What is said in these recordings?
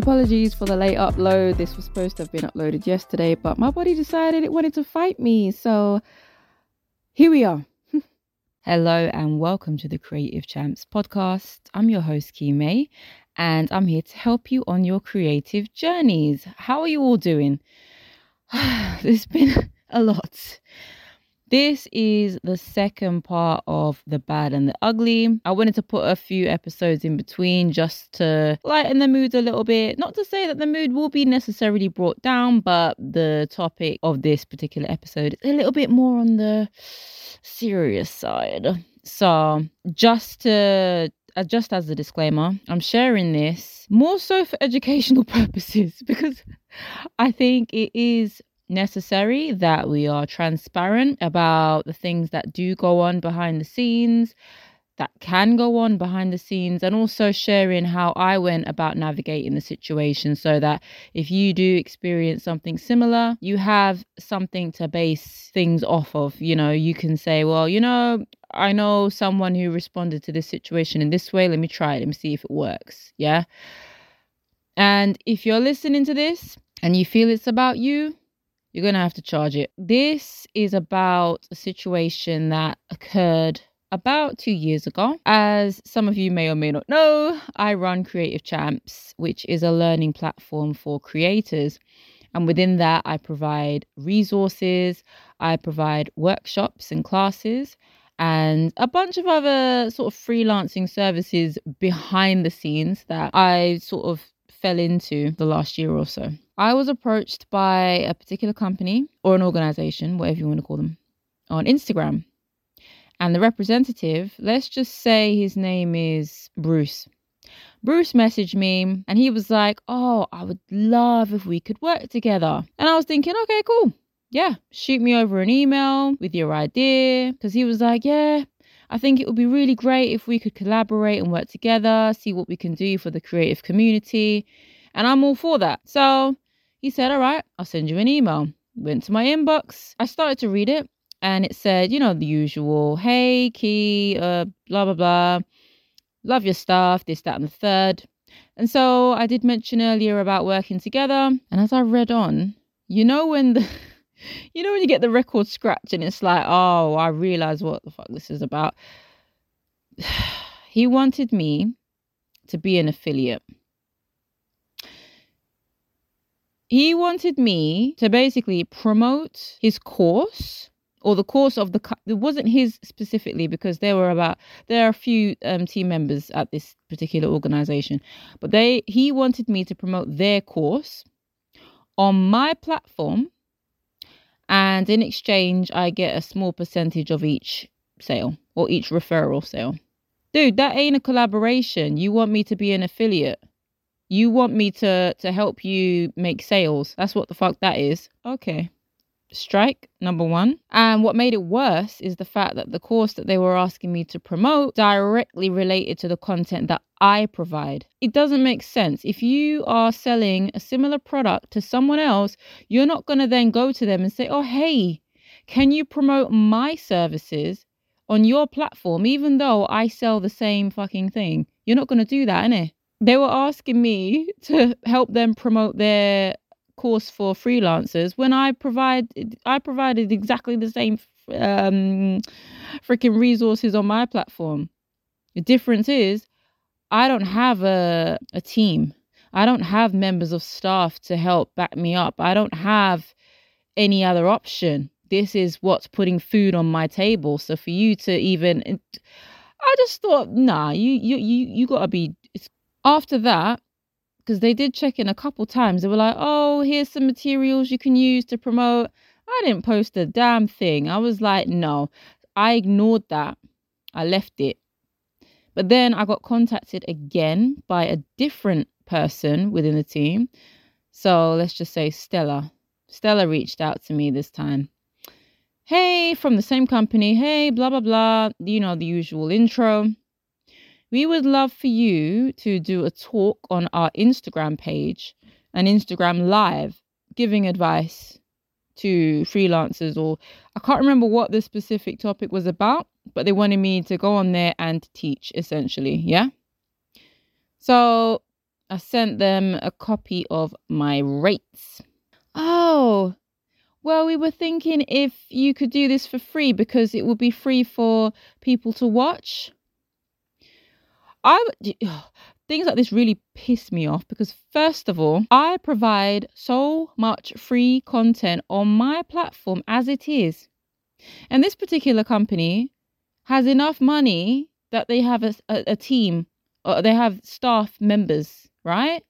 Apologies for the late upload. This was supposed to have been uploaded yesterday, but my body decided it wanted to fight me. So here we are. Hello and welcome to the Creative Champs podcast. I'm your host, Key May, and I'm here to help you on your creative journeys. How are you all doing? There's been a lot. This is the second part of The Bad and the Ugly. I wanted to put a few episodes in between just to lighten the mood a little bit. Not to say that the mood will be necessarily brought down, but the topic of this particular episode is a little bit more on the serious side. So, just to uh, just as a disclaimer, I'm sharing this more so for educational purposes because I think it is necessary that we are transparent about the things that do go on behind the scenes, that can go on behind the scenes, and also sharing how I went about navigating the situation so that if you do experience something similar, you have something to base things off of. You know, you can say, well, you know, I know someone who responded to this situation in this way. Let me try it. Let me see if it works. Yeah. And if you're listening to this and you feel it's about you, you're going to have to charge it. This is about a situation that occurred about two years ago. As some of you may or may not know, I run Creative Champs, which is a learning platform for creators. And within that, I provide resources, I provide workshops and classes, and a bunch of other sort of freelancing services behind the scenes that I sort of fell into the last year or so. I was approached by a particular company or an organization, whatever you want to call them, on Instagram. And the representative, let's just say his name is Bruce. Bruce messaged me and he was like, Oh, I would love if we could work together. And I was thinking, okay, cool. Yeah, shoot me over an email with your idea. Because he was like, Yeah, I think it would be really great if we could collaborate and work together, see what we can do for the creative community. And I'm all for that. So he said, All right, I'll send you an email. Went to my inbox. I started to read it and it said, you know, the usual, hey, Key, uh, blah, blah, blah. Love your stuff, this, that, and the third. And so I did mention earlier about working together. And as I read on, you know, when the. You know when you get the record scratch and it's like, oh, I realize what the fuck this is about. he wanted me to be an affiliate he wanted me to basically promote his course or the course of the it wasn't his specifically because there were about there are a few um, team members at this particular organization but they he wanted me to promote their course on my platform and in exchange i get a small percentage of each sale or each referral sale dude that ain't a collaboration you want me to be an affiliate you want me to to help you make sales. That's what the fuck that is. Okay. Strike number one. And what made it worse is the fact that the course that they were asking me to promote directly related to the content that I provide. It doesn't make sense. If you are selling a similar product to someone else, you're not going to then go to them and say, oh, hey, can you promote my services on your platform, even though I sell the same fucking thing? You're not going to do that, innit? they were asking me to help them promote their course for freelancers when I provide I provided exactly the same um freaking resources on my platform. The difference is I don't have a a team. I don't have members of staff to help back me up. I don't have any other option. This is what's putting food on my table. So for you to even I just thought, nah, you you you you gotta be after that, because they did check in a couple times, they were like, oh, here's some materials you can use to promote. I didn't post a damn thing. I was like, no, I ignored that. I left it. But then I got contacted again by a different person within the team. So let's just say Stella. Stella reached out to me this time. Hey, from the same company. Hey, blah, blah, blah. You know, the usual intro we would love for you to do a talk on our Instagram page, an Instagram live, giving advice to freelancers or I can't remember what the specific topic was about, but they wanted me to go on there and teach essentially, yeah? So I sent them a copy of my rates. Oh, well, we were thinking if you could do this for free because it would be free for people to watch. I things like this really piss me off because first of all, I provide so much free content on my platform as it is. And this particular company has enough money that they have a, a, a team or they have staff members, right?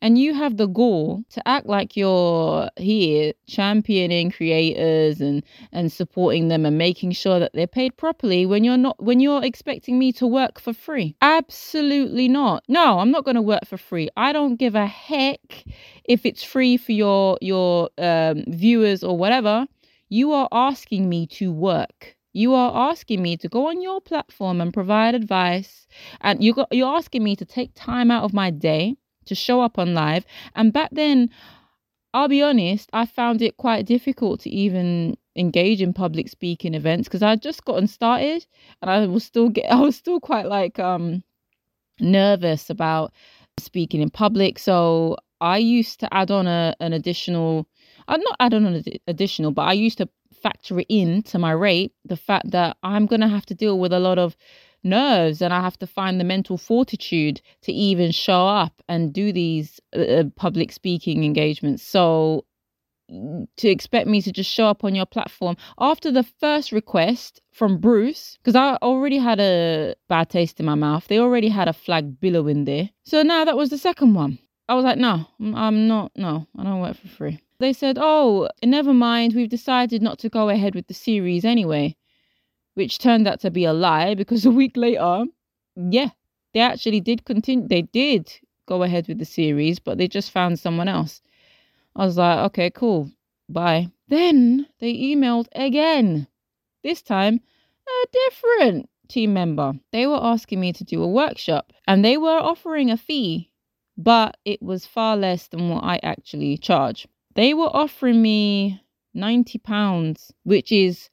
And you have the gall to act like you're here championing creators and and supporting them and making sure that they're paid properly when you're not when you're expecting me to work for free. Absolutely not. No i'm not going to work for free. I don't give a heck if it's free for your your um, viewers or whatever. You are asking me to work. You are asking me to go on your platform and provide advice. And you got, you're asking me to take time out of my day to show up on live. And back then, I'll be honest, I found it quite difficult to even engage in public speaking events because I'd just gotten started and I was still get I was still quite like um nervous about speaking in public. So I used to add on a an additional I'm uh, not add on an additional, but I used to factor it in to my rate the fact that I'm gonna have to deal with a lot of nerves and I have to find the mental fortitude to even show up and do these uh, uh public speaking engagements. So to expect me to just show up on your platform after the first request from Bruce, because I already had a bad taste in my mouth. They already had a flag billowing there. So now that was the second one. I was like, no, I'm not, no, I don't work for free. They said, oh, never mind, we've decided not to go ahead with the series anyway which turned out to be a lie because a week later, yeah, they actually did continue. They did go ahead with the series, but they just found someone else. I was like, okay, cool, bye. Then they emailed again. This time, a different team member. They were asking me to do a workshop and they were offering a fee, but it was far less than what I actually charge. They were offering me 90 pounds, which is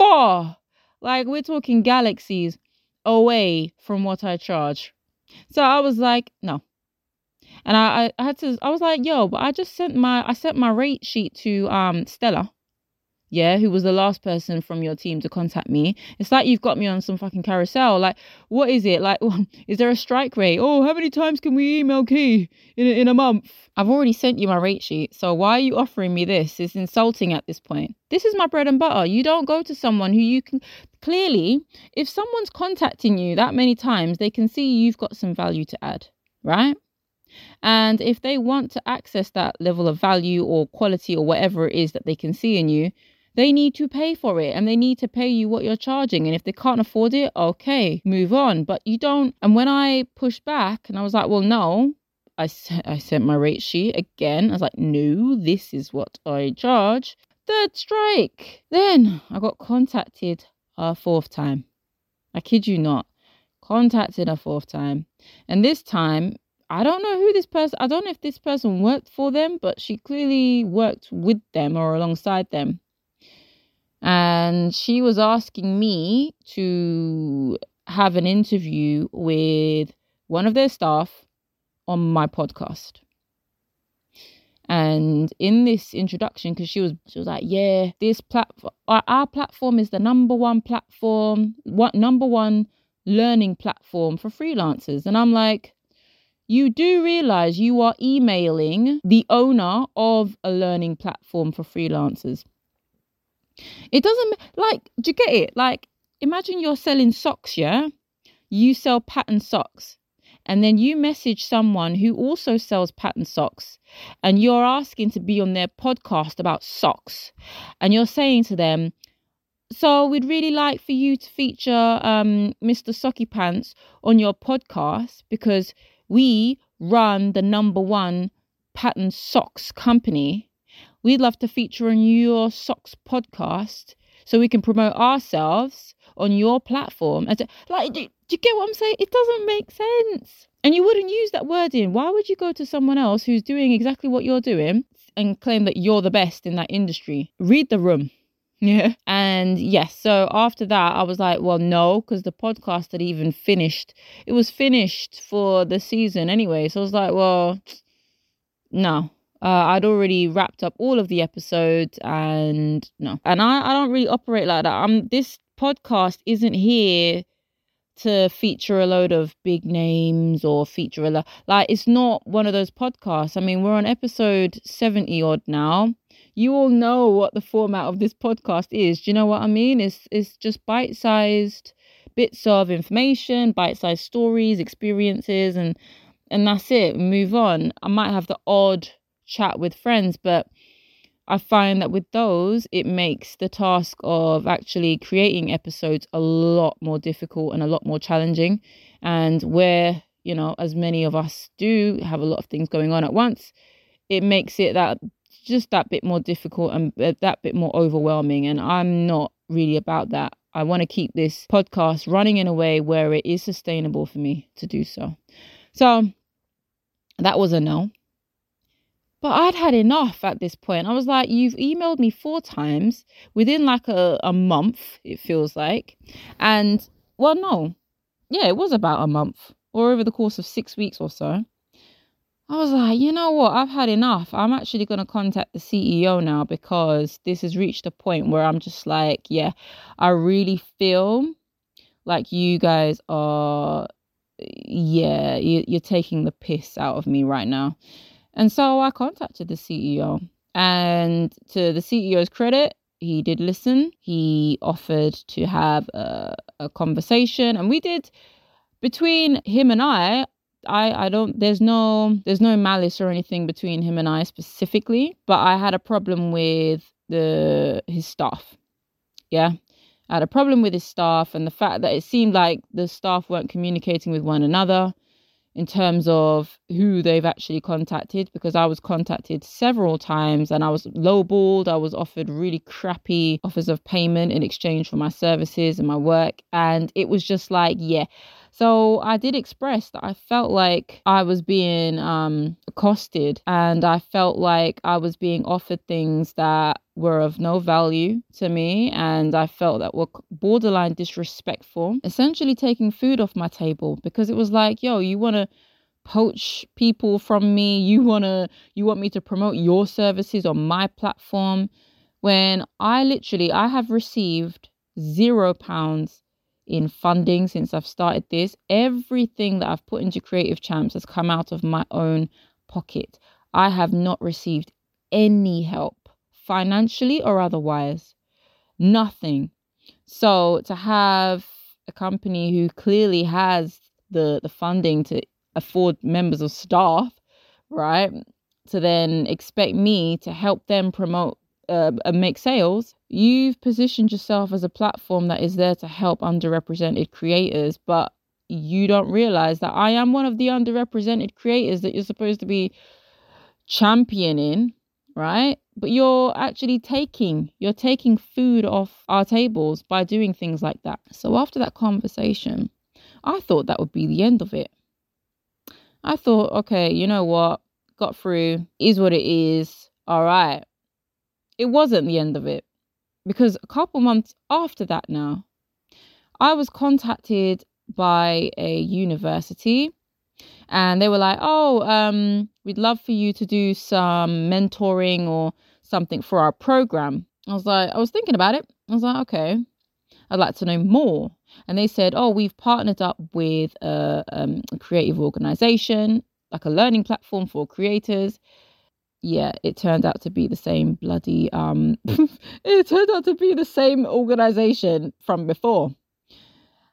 far, like we're talking galaxies away from what I charge. So I was like, no. And I, I had to I was like, yo, but I just sent my I sent my rate sheet to um Stella yeah, who was the last person from your team to contact me. It's like you've got me on some fucking carousel. Like, what is it? Like, is there a strike rate? Oh, how many times can we email Key in a, in a month? I've already sent you my rate sheet. So why are you offering me this? It's insulting at this point. This is my bread and butter. You don't go to someone who you can clearly, if someone's contacting you that many times, they can see you've got some value to add, right? And if they want to access that level of value or quality or whatever it is that they can see in you, they need to pay for it and they need to pay you what you're charging. And if they can't afford it, okay, move on. But you don't. And when I pushed back and I was like, well, no, I, I sent my rate sheet again. I was like, no, this is what I charge. Third strike. Then I got contacted a fourth time. I kid you not. Contacted a fourth time. And this time, I don't know who this person, I don't know if this person worked for them, but she clearly worked with them or alongside them and she was asking me to have an interview with one of their staff on my podcast. And in this introduction, because she was she was like, "Yeah, this platform, our, platform is the number one platform, what number one learning platform for freelancers." And I'm like, "You do realize you are emailing the owner of a learning platform for freelancers." It doesn't like, do you get it? Like, imagine you're selling socks, yeah? You sell pattern socks. And then you message someone who also sells pattern socks and you're asking to be on their podcast about socks. And you're saying to them, so we'd really like for you to feature um, Mr. Socky Pants on your podcast because we run the number one pattern socks company we'd love to feature on your socks podcast so we can promote ourselves on your platform. And like, do, you get what I'm saying? It doesn't make sense. And you wouldn't use that wording. Why would you go to someone else who's doing exactly what you're doing and claim that you're the best in that industry? Read the room. Yeah. And yes, so after that, I was like, well, no, because the podcast had even finished. It was finished for the season anyway. So I was like, well, no. Uh, I'd already wrapped up all of the episodes and no. And I, I don't really operate like that. I'm this podcast isn't here to feature a load of big names or feature a lot like it's not one of those podcasts. I mean, we're on episode 70 odd now. You all know what the format of this podcast is. Do you know what I mean? It's it's just bite-sized bits of information, bite-sized stories, experiences and and that's it. Move on. I might have the odd chat with friends, but I find that with those, it makes the task of actually creating episodes a lot more difficult and a lot more challenging. And where, you know, as many of us do have a lot of things going on at once, it makes it that just that bit more difficult and uh, that bit more overwhelming. And I'm not really about that. I want to keep this podcast running in a way where it is sustainable for me to do so. So that was a no. But I'd had enough at this point. I was like, you've emailed me four times within like a, a month, it feels like. And well, no. Yeah, it was about a month or over the course of six weeks or so. I was like, you know what? I've had enough. I'm actually going to contact the CEO now because this has reached a point where I'm just like, yeah, I really feel like you guys are, yeah, you, you're taking the piss out of me right now. And so I contacted the CEO. And to the CEO's credit, he did listen. He offered to have a, a conversation. And we did between him and I, I, I don't there's no there's no malice or anything between him and I specifically, but I had a problem with the his staff. Yeah. I had a problem with his staff and the fact that it seemed like the staff weren't communicating with one another in terms of who they've actually contacted because I was contacted several times and I was lowballed. I was offered really crappy offers of payment in exchange for my services and my work. And it was just like, yeah. So I did express that I felt like I was being um, accosted and I felt like I was being offered things that were of no value to me and I felt that were borderline disrespectful, essentially taking food off my table because it was like, yo, you want to poach people from me, you want to you want me to promote your services on my platform when I literally I have received 0 pounds in funding since I've started this. Everything that I've put into Creative Champs has come out of my own pocket. I have not received any help financially or otherwise. Nothing. So to have a company who clearly has the the funding to afford members of staff, right? To then expect me to help them promote uh, and make sales, you've positioned yourself as a platform that is there to help underrepresented creators, but you don't realize that I am one of the underrepresented creators that you're supposed to be championing, right? But you're actually taking you're taking food off our tables by doing things like that. So after that conversation, I thought that would be the end of it. I thought, okay, you know what? Got through, is what it is. All right. It wasn't the end of it because a couple months after that now, I was contacted by a university and they were like, "Oh, um, we'd love for you to do some mentoring or something for our program." I was like, I was thinking about it. I was like, okay, I'd like to know more. And they said, oh, we've partnered up with a, um, a creative organization, like a learning platform for creators. Yeah, it turned out to be the same bloody um it turned out to be the same organization from before.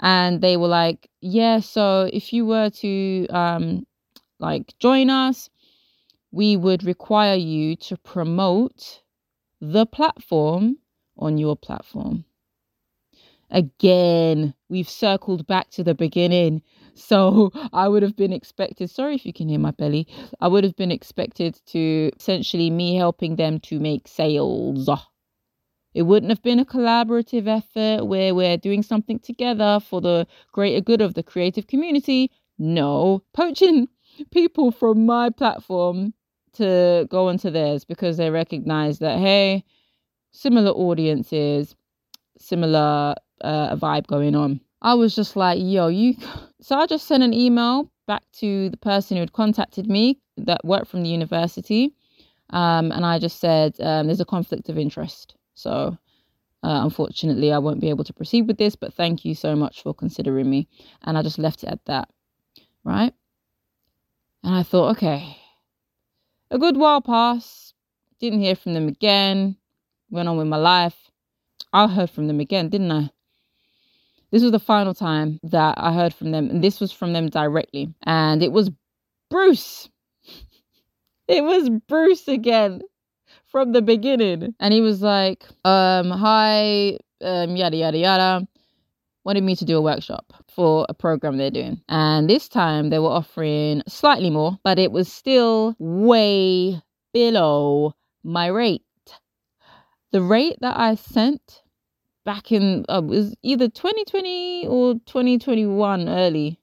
And they were like yeah so if you were to um like join us we would require you to promote the platform on your platform. Again we've circled back to the beginning so i would have been expected sorry if you can hear my belly i would have been expected to essentially me helping them to make sales it wouldn't have been a collaborative effort where we're doing something together for the greater good of the creative community. No, poaching people from my platform to go onto theirs because they recognize that, hey, similar audiences, similar uh, vibe going on. I was just like, yo, you. So I just sent an email back to the person who had contacted me that worked from the university. Um, and I just said, um, there's a conflict of interest. So uh, unfortunately, I won't be able to proceed with this, but thank you so much for considering me. And I just left it at that. Right. And I thought, okay, a good while passed. Didn't hear from them again. Went on with my life. I heard from them again, didn't I? This was the final time that I heard from them, and this was from them directly. And it was Bruce. it was Bruce again from the beginning. And he was like, um, hi, um, yada, yada, yada. Wanted me to do a workshop for a program they're doing. And this time they were offering slightly more, but it was still way below my rate. The rate that I sent back in uh, was either 2020 or 2021 early.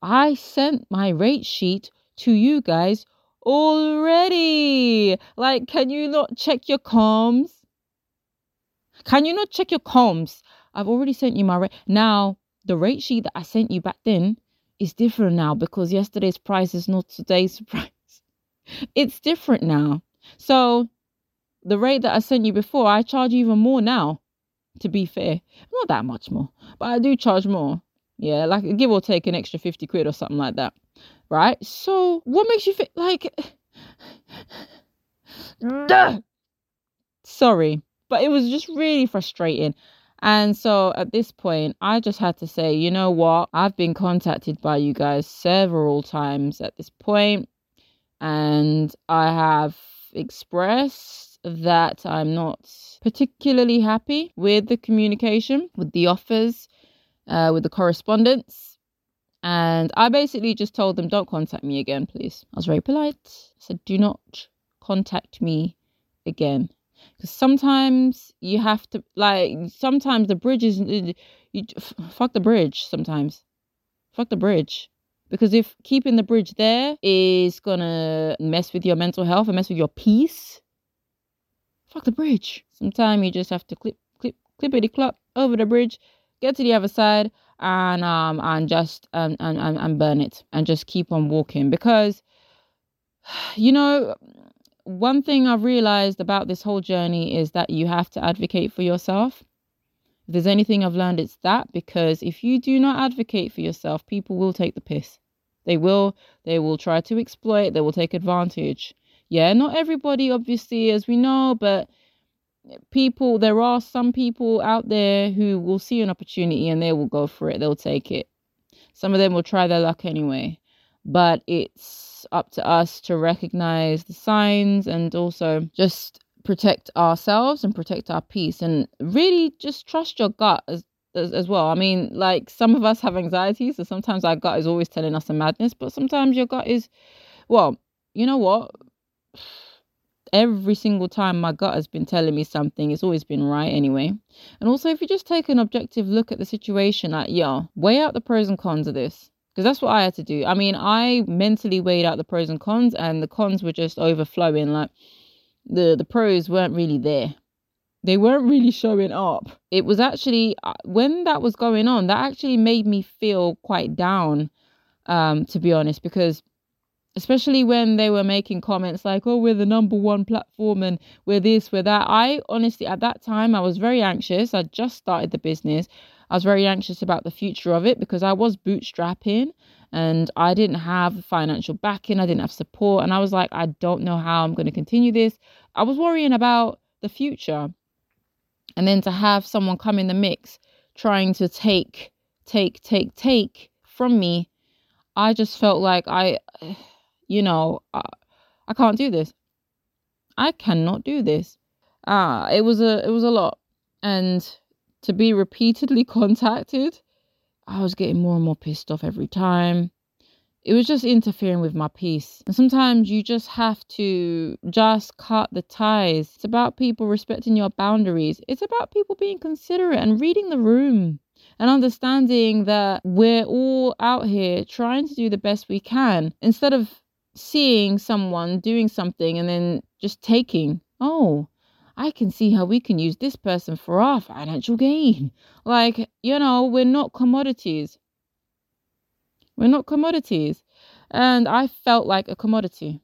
I sent my rate sheet to you guys already. Like, can you not check your comms? Can you not check your comms? I've already sent you my rate. Now, the rate sheet that I sent you back then is different now because yesterday's price is not today's price. It's different now. So, the rate that I sent you before, I charge even more now to be fair. Not that much more, but I do charge more. Yeah, like give or take an extra 50 quid or something like that. Right? So, what makes you feel like. Mm. Sorry, but it was just really frustrating. And so at this point, I just had to say, you know what? I've been contacted by you guys several times at this point, and I have expressed that I'm not particularly happy with the communication, with the offers, uh, with the correspondence. And I basically just told them, don't contact me again, please. I was very polite. I said, do not contact me again. Because sometimes you have to, like, sometimes the bridge is, you, fuck the bridge sometimes. Fuck the bridge. Because if keeping the bridge there is gonna mess with your mental health and mess with your peace, fuck the bridge. Sometimes you just have to clip, clip, clippity clop over the bridge, get to the other side, and um and just um and, and, and burn it and just keep on walking because you know one thing I've realized about this whole journey is that you have to advocate for yourself. If there's anything I've learned, it's that because if you do not advocate for yourself, people will take the piss. They will, they will try to exploit, they will take advantage. Yeah, not everybody, obviously, as we know, but people, there are some people out there who will see an opportunity and they will go for it, they'll take it. Some of them will try their luck anyway, but it's up to us to recognize the signs and also just protect ourselves and protect our peace and really just trust your gut as as, as well. I mean, like some of us have anxiety, so sometimes our gut is always telling us a madness, but sometimes your gut is, well, you know what? Every single time my gut has been telling me something, it's always been right anyway. And also, if you just take an objective look at the situation, like, yeah, weigh out the pros and cons of this. Because that's what I had to do. I mean, I mentally weighed out the pros and cons, and the cons were just overflowing. Like, the, the pros weren't really there. They weren't really showing up. It was actually, uh, when that was going on, that actually made me feel quite down, um, to be honest, because especially when they were making comments like, oh, we're the number one platform and we're this, we're that. I honestly, at that time, I was very anxious. I just started the business. I was very anxious about the future of it because I was bootstrapping and I didn't have financial backing. I didn't have support. And I was like, I don't know how I'm going to continue this. I was worrying about the future. And then to have someone come in the mix trying to take, take, take, take from me, I just felt like I you know, I, I can't do this. I cannot do this. Ah, it was a it was a lot. And to be repeatedly contacted, I was getting more and more pissed off every time. It was just interfering with my peace. And sometimes you just have to just cut the ties. It's about people respecting your boundaries. It's about people being considerate and reading the room and understanding that we're all out here trying to do the best we can instead of seeing someone doing something and then just taking, oh, I can see how we can use this person for our financial gain. Like, you know, we're not commodities. We're not commodities. And I felt like a commodity.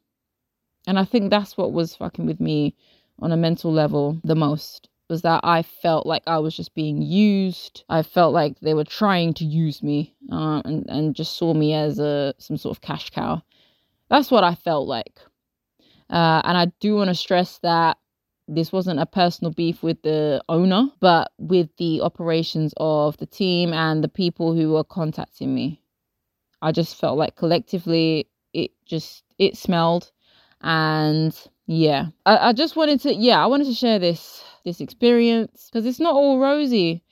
And I think that's what was fucking with me on a mental level the most was that I felt like I was just being used. I felt like they were trying to use me uh, and, and just saw me as a some sort of cash cow. That's what I felt like. Uh, and I do want to stress that this wasn't a personal beef with the owner, but with the operations of the team and the people who were contacting me. I just felt like collectively it just it smelled and yeah I, I just wanted to yeah i wanted to share this this experience because it's not all rosy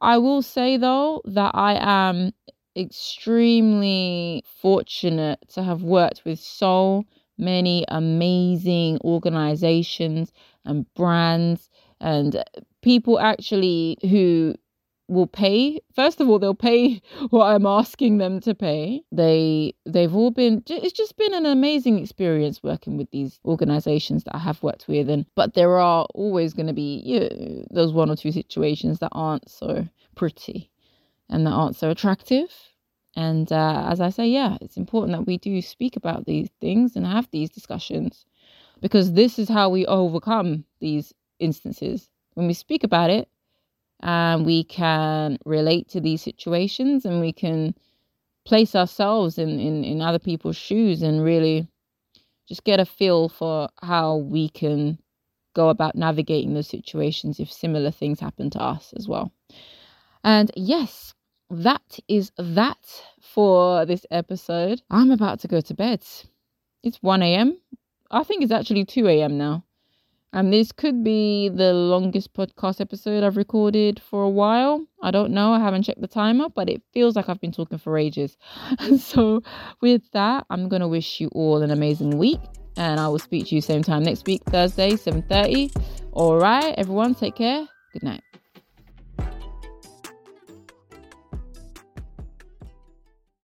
i will say though that i am extremely fortunate to have worked with so many amazing organizations and brands and people actually who will pay. First of all they'll pay what i'm asking them to pay. They they've all been it's just been an amazing experience working with these organizations that i have worked with and but there are always going to be you know, those one or two situations that aren't so pretty and that aren't so attractive and uh, as I say, yeah, it's important that we do speak about these things and have these discussions because this is how we overcome these instances. When we speak about it and we can relate to these situations and we can place ourselves in, in, in other people's shoes and really just get a feel for how we can go about navigating those situations if similar things happen to us as well. And yes, that is that for this episode. I'm about to go to bed. It's 1 a.m. I think it's actually 2 a.m. now. And this could be the longest podcast episode I've recorded for a while. I don't know. I haven't checked the timer, but it feels like I've been talking for ages. so, with that, I'm going to wish you all an amazing week. And I will speak to you same time next week, Thursday, 7.30. All right, everyone, take care. Good night.